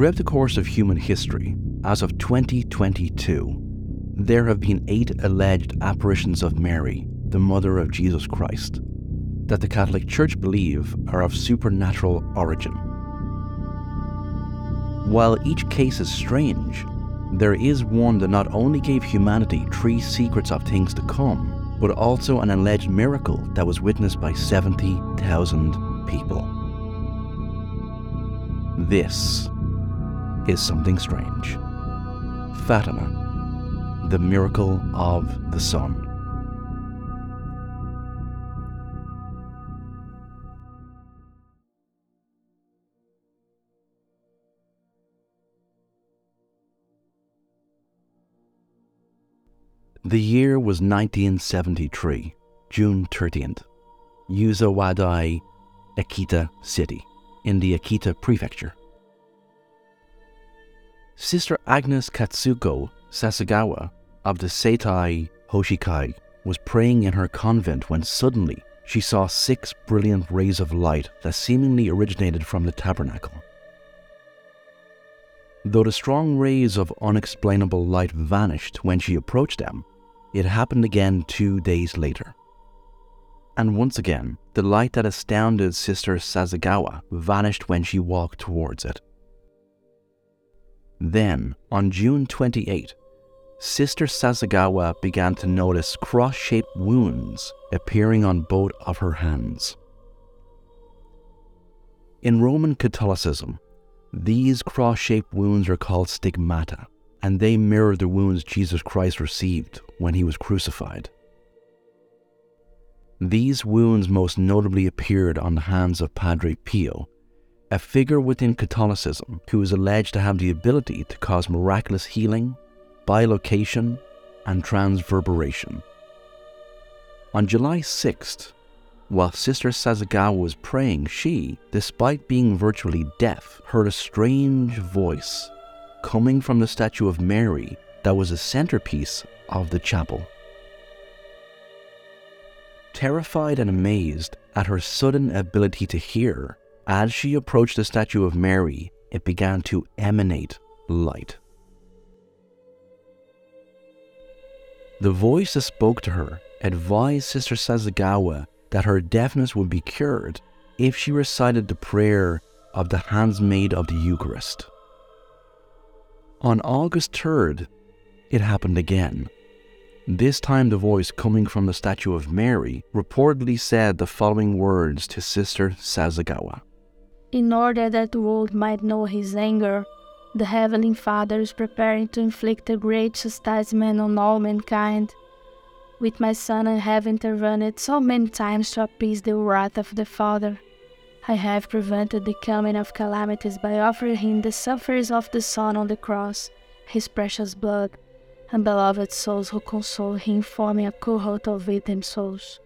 Throughout the course of human history, as of 2022, there have been eight alleged apparitions of Mary, the mother of Jesus Christ, that the Catholic Church believe are of supernatural origin. While each case is strange, there is one that not only gave humanity three secrets of things to come, but also an alleged miracle that was witnessed by 70,000 people. This is something strange. Fatima the miracle of the sun. The year was 1973, June 30th, Yuzawadai, Akita City, in the Akita Prefecture. Sister Agnes Katsuko Sasagawa of the Seitai Hoshikai was praying in her convent when suddenly she saw six brilliant rays of light that seemingly originated from the tabernacle. Though the strong rays of unexplainable light vanished when she approached them, it happened again two days later. And once again, the light that astounded Sister Sasagawa vanished when she walked towards it. Then, on June 28, Sister Sasagawa began to notice cross shaped wounds appearing on both of her hands. In Roman Catholicism, these cross shaped wounds are called stigmata, and they mirror the wounds Jesus Christ received when he was crucified. These wounds most notably appeared on the hands of Padre Pio, a figure within Catholicism who is alleged to have the ability to cause miraculous healing bilocation, and transverberation. On July 6th, while Sister Sasagawa was praying, she, despite being virtually deaf, heard a strange voice coming from the statue of Mary that was a centerpiece of the chapel. Terrified and amazed at her sudden ability to hear, as she approached the statue of Mary, it began to emanate light. The voice that spoke to her advised Sister Sasagawa that her deafness would be cured if she recited the prayer of the handsmaid of the Eucharist. On August 3rd, it happened again. This time, the voice coming from the statue of Mary reportedly said the following words to Sister Sasagawa In order that the world might know his anger, the Heavenly Father is preparing to inflict a great chastisement on all mankind. With my Son, I have intervened so many times to appease the wrath of the Father. I have prevented the coming of calamities by offering him the sufferings of the Son on the cross, his precious blood, and beloved souls who console him, forming a cohort of victim souls.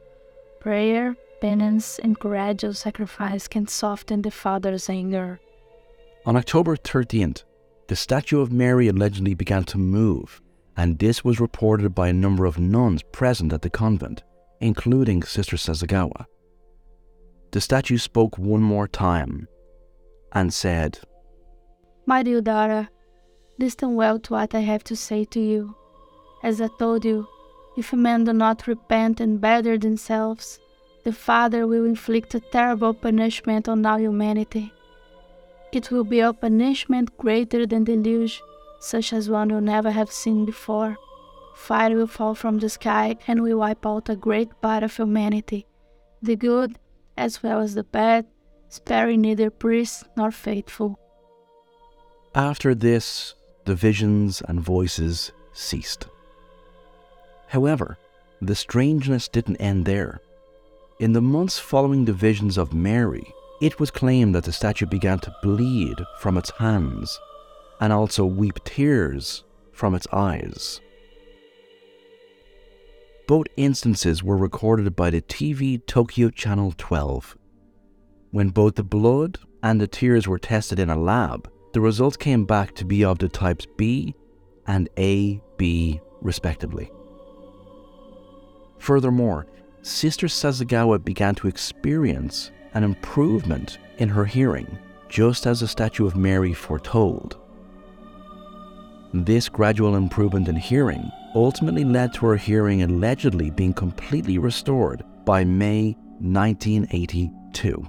Prayer, penance, and courageous sacrifice can soften the Father's anger. On October 13th, the statue of Mary allegedly began to move, and this was reported by a number of nuns present at the convent, including Sister Sasagawa. The statue spoke one more time and said, My dear daughter, listen well to what I have to say to you. As I told you, if men do not repent and better themselves, the Father will inflict a terrible punishment on all humanity. It will be a punishment greater than the deluge, such as one will never have seen before. Fire will fall from the sky and will wipe out a great part of humanity, the good as well as the bad, sparing neither priest nor faithful. After this, the visions and voices ceased. However, the strangeness didn't end there. In the months following the visions of Mary, it was claimed that the statue began to bleed from its hands and also weep tears from its eyes. Both instances were recorded by the TV Tokyo Channel 12. When both the blood and the tears were tested in a lab, the results came back to be of the types B and AB, respectively. Furthermore, Sister Sasagawa began to experience an improvement in her hearing just as the statue of Mary foretold. This gradual improvement in hearing ultimately led to her hearing allegedly being completely restored by May 1982.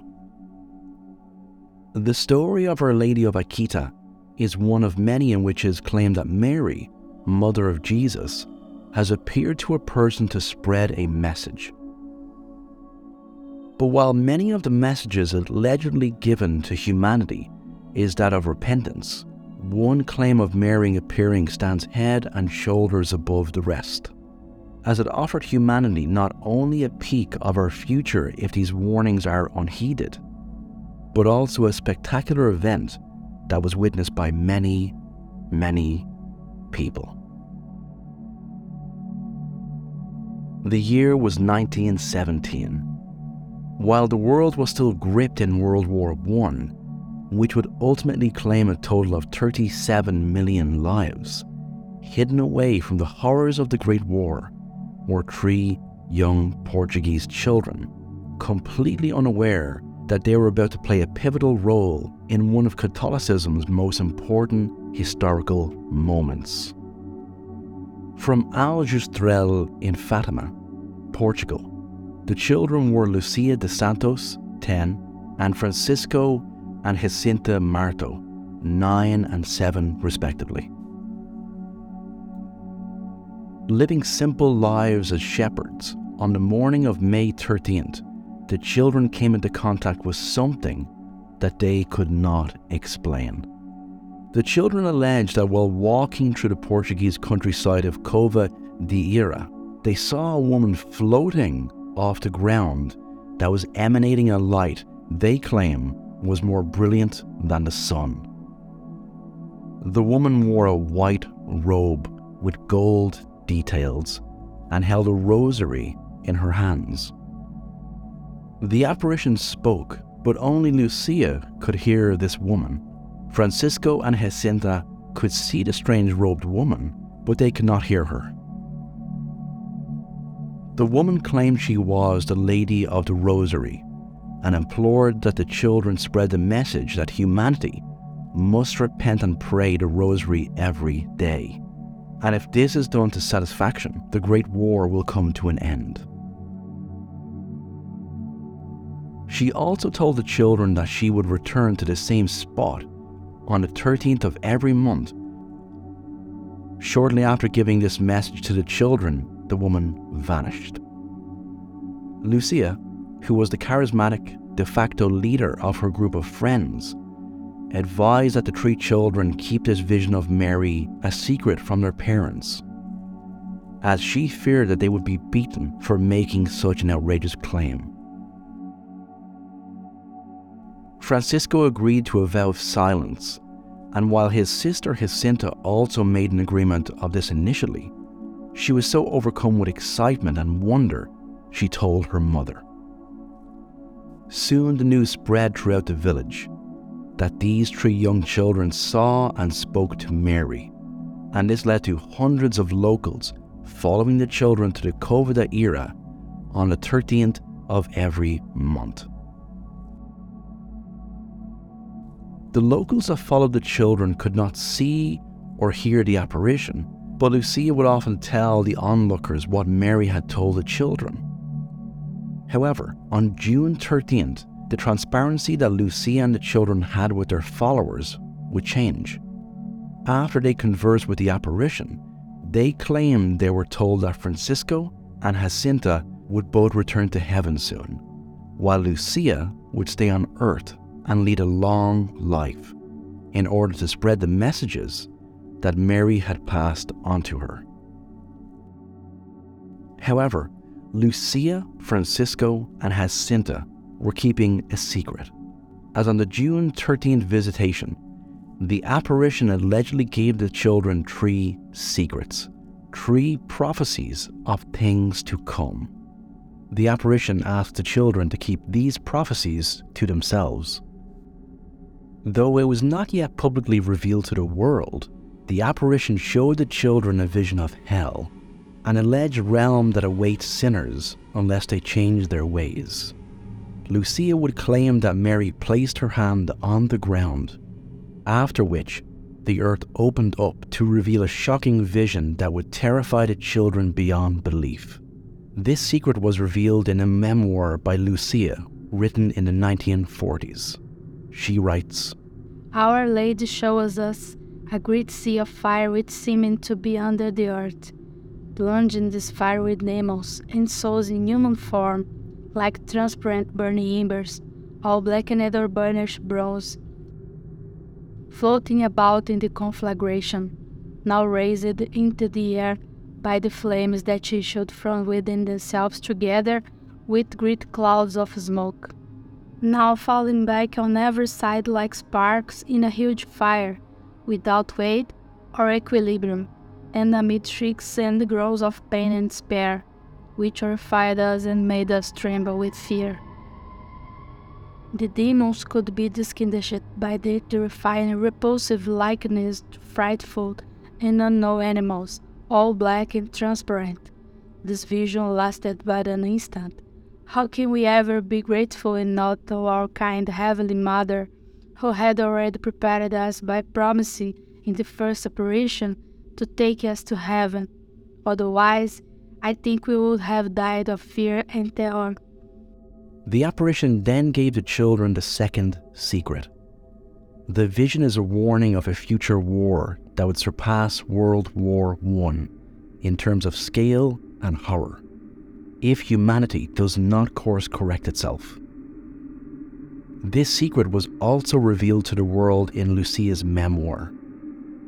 The story of Our Lady of Akita is one of many in which it is claimed that Mary, Mother of Jesus, has appeared to a person to spread a message. But while many of the messages allegedly given to humanity is that of repentance, one claim of Mary appearing stands head and shoulders above the rest, as it offered humanity not only a peek of our future if these warnings are unheeded, but also a spectacular event that was witnessed by many, many people. The year was 1917. While the world was still gripped in World War I, which would ultimately claim a total of 37 million lives, hidden away from the horrors of the Great War were three young Portuguese children, completely unaware that they were about to play a pivotal role in one of Catholicism's most important historical moments. From Aljustrel in Fatima, Portugal, the children were Lucia de Santos, 10, and Francisco and Jacinta Marto, 9 and 7 respectively. Living simple lives as shepherds, on the morning of May 13th, the children came into contact with something that they could not explain. The children alleged that while walking through the Portuguese countryside of Cova da Iria, they saw a woman floating off the ground that was emanating a light they claim was more brilliant than the sun. The woman wore a white robe with gold details and held a rosary in her hands. The apparition spoke, but only Lucia could hear this woman. Francisco and Jacinta could see the strange robed woman, but they could not hear her. The woman claimed she was the Lady of the Rosary and implored that the children spread the message that humanity must repent and pray the Rosary every day. And if this is done to satisfaction, the Great War will come to an end. She also told the children that she would return to the same spot on the 13th of every month. Shortly after giving this message to the children, the woman vanished. Lucia, who was the charismatic de facto leader of her group of friends, advised that the three children keep this vision of Mary a secret from their parents, as she feared that they would be beaten for making such an outrageous claim. Francisco agreed to a vow of silence, and while his sister Jacinta also made an agreement of this initially, she was so overcome with excitement and wonder, she told her mother. Soon the news spread throughout the village that these three young children saw and spoke to Mary, and this led to hundreds of locals following the children to the Cova era on the 13th of every month. The locals that followed the children could not see or hear the apparition, but Lucia would often tell the onlookers what Mary had told the children. However, on June 13th, the transparency that Lucia and the children had with their followers would change. After they conversed with the apparition, they claimed they were told that Francisco and Jacinta would both return to heaven soon, while Lucia would stay on earth and lead a long life in order to spread the messages that Mary had passed on to her. However, Lucia, Francisco, and Jacinta were keeping a secret, as on the June 13th visitation, the apparition allegedly gave the children three secrets, three prophecies of things to come. The apparition asked the children to keep these prophecies to themselves. Though it was not yet publicly revealed to the world, the apparition showed the children a vision of hell, an alleged realm that awaits sinners unless they change their ways. Lucia would claim that Mary placed her hand on the ground, after which the earth opened up to reveal a shocking vision that would terrify the children beyond belief. This secret was revealed in a memoir by Lucia written in the 1940s. She writes Our Lady shows us a great sea of fire which seeming to be under the earth. Plunging this fire with and souls in human form, like transparent burning embers, all blackened or burnished bronze, floating about in the conflagration, now raised into the air by the flames that issued from within themselves together with great clouds of smoke, now falling back on every side like sparks in a huge fire, without weight or equilibrium, and amid shrieks and growls of pain and despair, which horrified us and made us tremble with fear. The demons could be distinguished by their terrifying, repulsive likeness to frightful and unknown animals, all black and transparent. This vision lasted but an instant, how can we ever be grateful enough to our kind Heavenly Mother, who had already prepared us by promising in the first apparition to take us to heaven? Otherwise, I think we would have died of fear and terror. The apparition then gave the children the second secret. The vision is a warning of a future war that would surpass World War I in terms of scale and horror if humanity does not course correct itself. This secret was also revealed to the world in Lucia's memoir.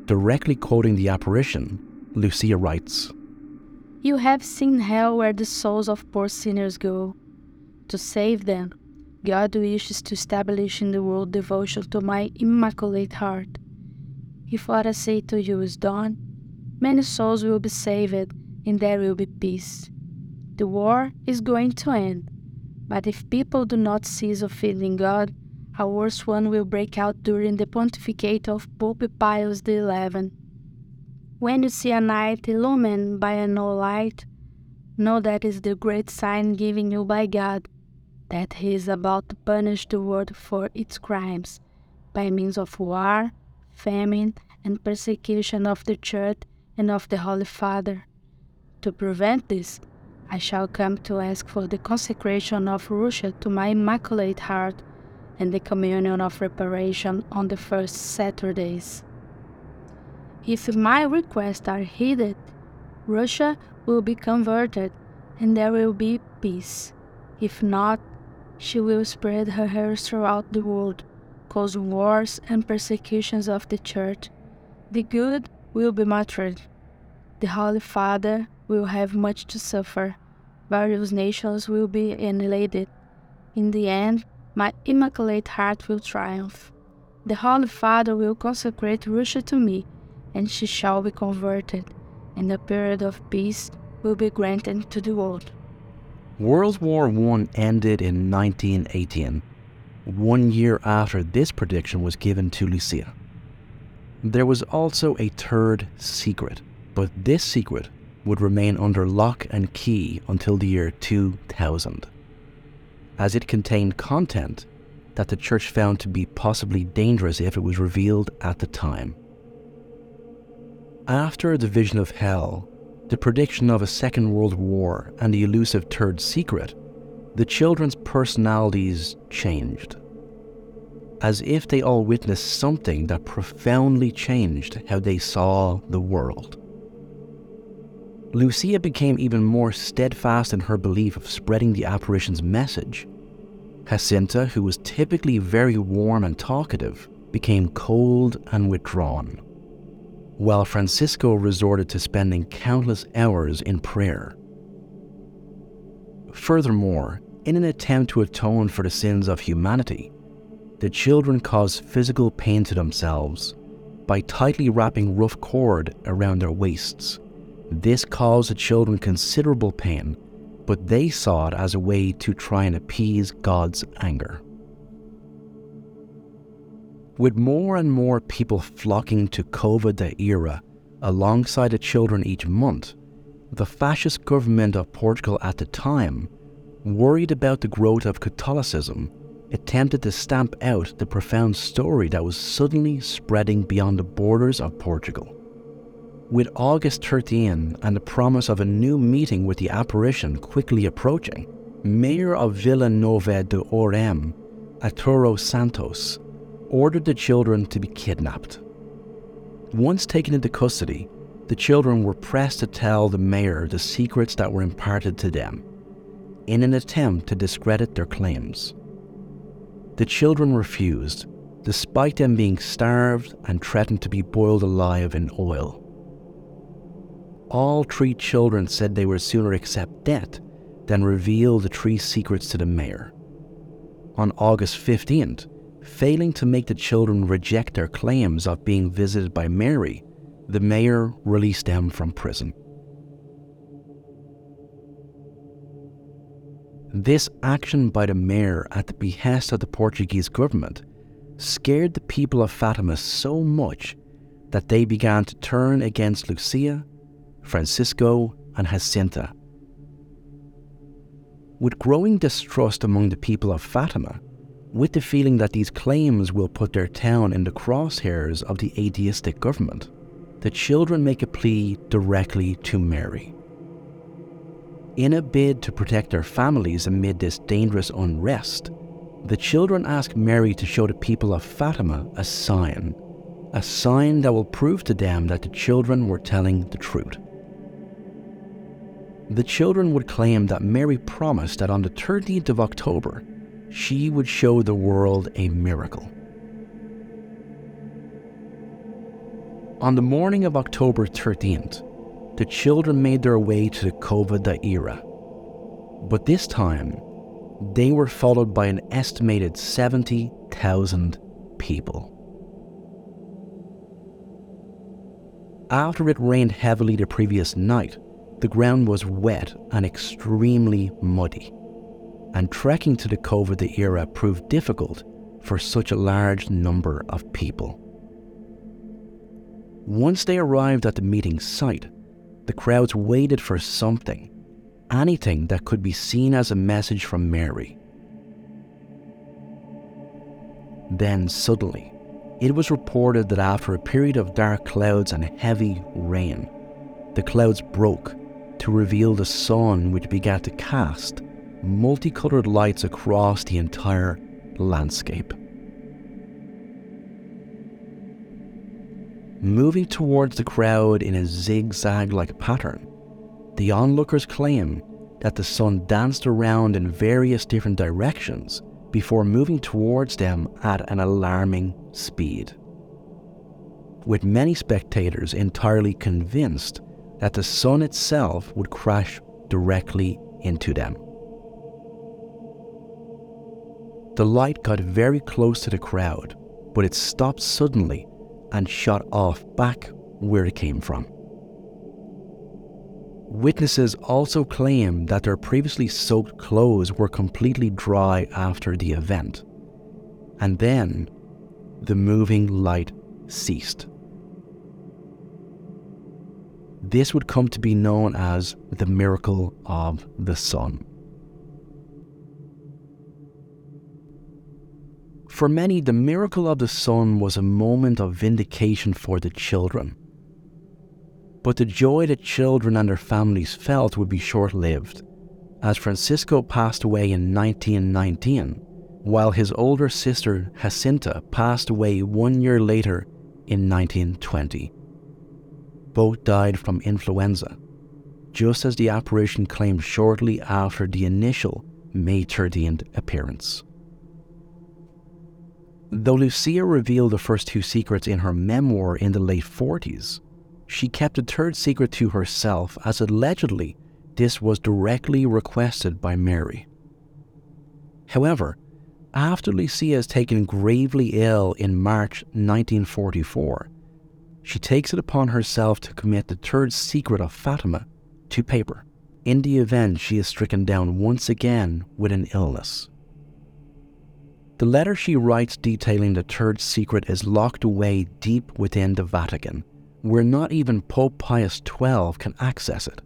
Directly quoting the apparition, Lucia writes You have seen hell where the souls of poor sinners go. To save them, God wishes to establish in the world devotion to my immaculate heart. If what I say to you is done, many souls will be saved and there will be peace. The war is going to end, but if people do not cease offending God, a worse one will break out during the pontificate of Pope Pius XI. When you see a night illumined by a no light, know that is the great sign given you by God that He is about to punish the world for its crimes by means of war, famine, and persecution of the Church and of the Holy Father. To prevent this, I shall come to ask for the consecration of Russia to my Immaculate Heart and the communion of reparation on the first Saturdays. If my requests are heeded, Russia will be converted and there will be peace. If not, she will spread her hairs throughout the world, cause wars and persecutions of the Church. The good will be martyred. The Holy Father will have much to suffer. Various nations will be annihilated. In the end, my Immaculate Heart will triumph. The Holy Father will consecrate Russia to me, and she shall be converted, and a period of peace will be granted to the world. World War I ended in 1918, one year after this prediction was given to Lucia. There was also a third secret, but this secret would remain under lock and key until the year 2000, as it contained content that the church found to be possibly dangerous if it was revealed at the time. After the vision of hell, the prediction of a Second World War, and the elusive Third Secret, the children's personalities changed. As if they all witnessed something that profoundly changed how they saw the world. Lucia became even more steadfast in her belief of spreading the apparition's message. Jacinta, who was typically very warm and talkative, became cold and withdrawn, while Francisco resorted to spending countless hours in prayer. Furthermore, in an attempt to atone for the sins of humanity, the children caused physical pain to themselves by tightly wrapping rough cord around their waists this caused the children considerable pain, but they saw it as a way to try and appease God's anger. With more and more people flocking to Cova da Iria alongside the children each month, the fascist government of Portugal at the time worried about the growth of Catholicism, attempted to stamp out the profound story that was suddenly spreading beyond the borders of Portugal. With August 13 and the promise of a new meeting with the apparition quickly approaching, Mayor of Vila Nova de Ourém, Arturo Santos, ordered the children to be kidnapped. Once taken into custody, the children were pressed to tell the mayor the secrets that were imparted to them, in an attempt to discredit their claims. The children refused, despite them being starved and threatened to be boiled alive in oil. All three children said they would sooner accept debt than reveal the three secrets to the mayor. On August 15th, failing to make the children reject their claims of being visited by Mary, the mayor released them from prison. This action by the mayor at the behest of the Portuguese government scared the people of Fatima so much that they began to turn against Lucia, Francisco, and Jacinta. With growing distrust among the people of Fatima, with the feeling that these claims will put their town in the crosshairs of the atheistic government, the children make a plea directly to Mary. In a bid to protect their families amid this dangerous unrest, the children ask Mary to show the people of Fatima a sign, a sign that will prove to them that the children were telling the truth. The children would claim that Mary promised that on the 13th of October, she would show the world a miracle. On the morning of October 13th, the children made their way to the Cova da Iria. But this time, they were followed by an estimated 70,000 people. After it rained heavily the previous night, the ground was wet and extremely muddy and trekking to the Cove of the Era proved difficult for such a large number of people. Once they arrived at the meeting site, the crowds waited for something, anything that could be seen as a message from Mary. Then suddenly, it was reported that after a period of dark clouds and heavy rain, the clouds broke to reveal the sun which began to cast multicolored lights across the entire landscape. Moving towards the crowd in a zigzag like pattern, the onlookers claim that the sun danced around in various different directions before moving towards them at an alarming speed. With many spectators entirely convinced that the sun itself would crash directly into them. The light got very close to the crowd, but it stopped suddenly and shot off back where it came from. Witnesses also claim that their previously soaked clothes were completely dry after the event. And then the moving light ceased. This would come to be known as the miracle of the sun. For many, the miracle of the sun was a moment of vindication for the children. But the joy that children and their families felt would be short lived, as Francisco passed away in 1919, while his older sister Jacinta passed away one year later in 1920. Both died from influenza, just as the apparition claimed shortly after the initial May 13th appearance. Though Lucia revealed the first two secrets in her memoir in the late 40s, she kept a third secret to herself as allegedly this was directly requested by Mary. However, after Lucia is taken gravely ill in March 1944, she takes it upon herself to commit the third secret of Fatima to paper in the event she is stricken down once again with an illness. The letter she writes detailing the third secret is locked away deep within the Vatican, where not even Pope Pius XII can access it.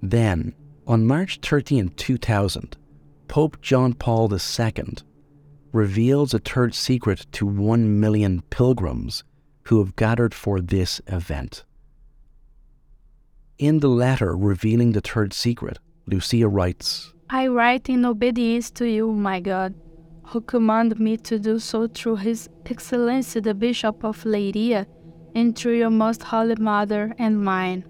Then, On March 13, 2000, Pope John Paul II reveals a third secret to 1 million pilgrims who have gathered for this event. In the letter revealing the third secret, Lucia writes I write in obedience to you, my God, who command me to do so through His Excellency the Bishop of Leiria and through your most holy mother and mine.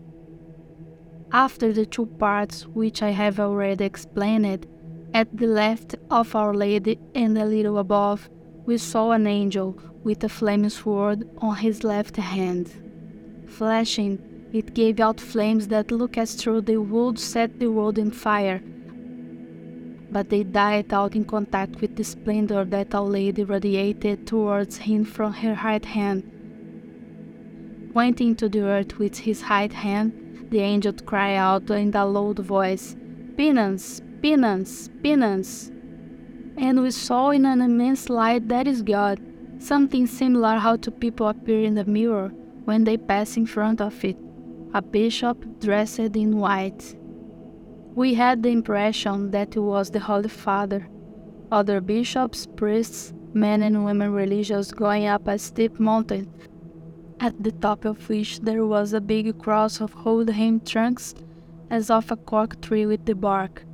After the two parts which I have already explained, at the left of Our Lady and a little above, we saw an angel with a flaming sword on his left hand. Flashing, it gave out flames that looked as though they would set the world in fire, but they died out in contact with the splendor that Our Lady radiated towards him from her right hand. Pointing to the earth with his right hand, the angel cried out in a loud voice, Penance, penance, penance. And we saw in an immense light that is God, something similar how to people appear in the mirror when they pass in front of it, a bishop dressed in white. We had the impression that it was the Holy Father. Other bishops, priests, men and women religious going up a steep mountain, at the top of which there was a big cross of old hemp trunks, as of a cork tree with the bark.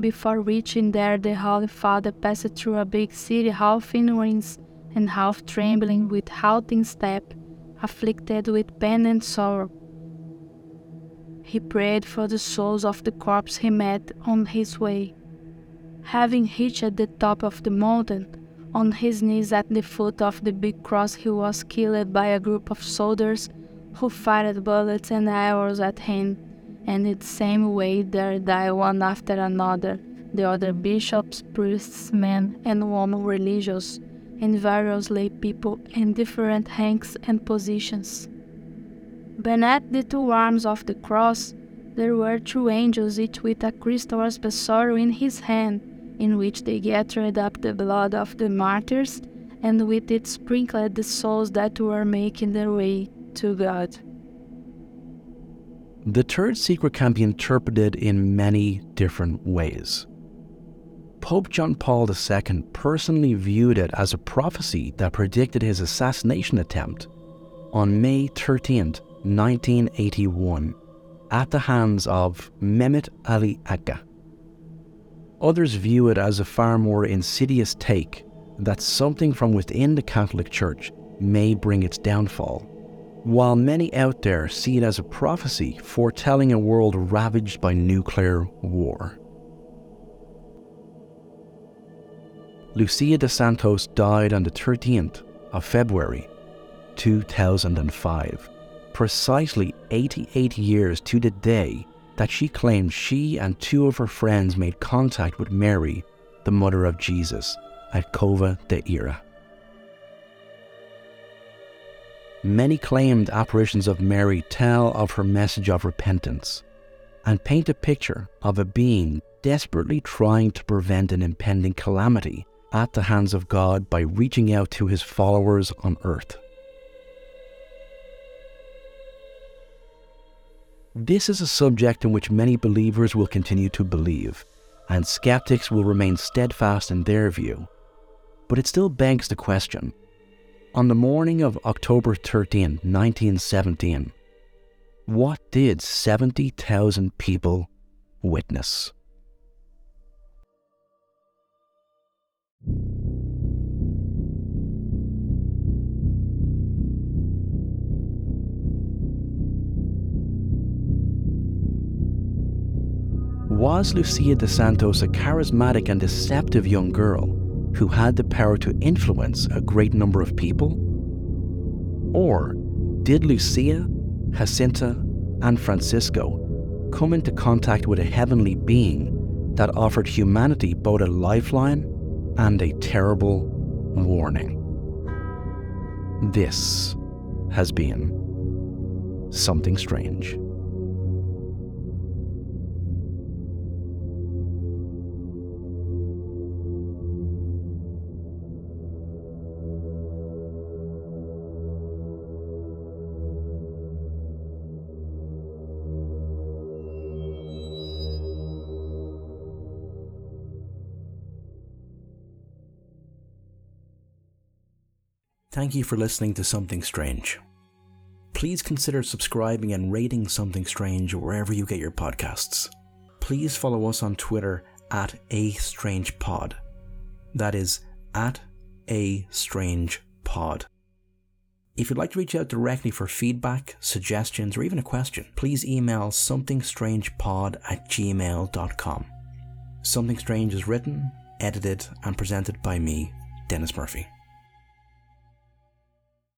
Before reaching there, the Holy Father passed through a big city, half in ruins and half trembling with halting step, afflicted with pain and sorrow. He prayed for the souls of the corpses he met on his way. Having reached the top of the mountain, on his knees at the foot of the big cross, he was killed by a group of soldiers who fired bullets and arrows at him and in the same way there die one after another the other bishops, priests, men and women religious, and various lay people in different ranks and positions. Beneath the two arms of the cross there were two angels, each with a crystal aspersor in his hand, in which they gathered up the blood of the martyrs, and with it sprinkled the souls that were making their way to God. The third secret can be interpreted in many different ways. Pope John Paul II personally viewed it as a prophecy that predicted his assassination attempt on May 13, 1981, at the hands of Mehmet Ali Agca. Others view it as a far more insidious take that something from within the Catholic Church may bring its downfall while many out there see it as a prophecy foretelling a world ravaged by nuclear war. Lucia de Santos died on the 13th of February 2005, precisely 88 years to the day that she claimed she and two of her friends made contact with Mary, the mother of Jesus, at Cova da Iria. Many claimed apparitions of Mary tell of her message of repentance and paint a picture of a being desperately trying to prevent an impending calamity at the hands of God by reaching out to his followers on earth. This is a subject in which many believers will continue to believe, and skeptics will remain steadfast in their view. But it still begs the question on the morning of October 13, 1917, what did 70,000 people witness? Was Lucia de Santos a charismatic and deceptive young girl who had the power to influence a great number of people? Or did Lucia, Jacinta, and Francisco come into contact with a heavenly being that offered humanity both a lifeline and a terrible warning? This has been something strange. Thank you for listening to Something Strange. Please consider subscribing and rating Something Strange wherever you get your podcasts. Please follow us on Twitter at A Strange Pod. That is at A Strange Pod. If you'd like to reach out directly for feedback, suggestions, or even a question, please email somethingstrangepod at gmail.com. Something Strange is written, edited, and presented by me, Dennis Murphy.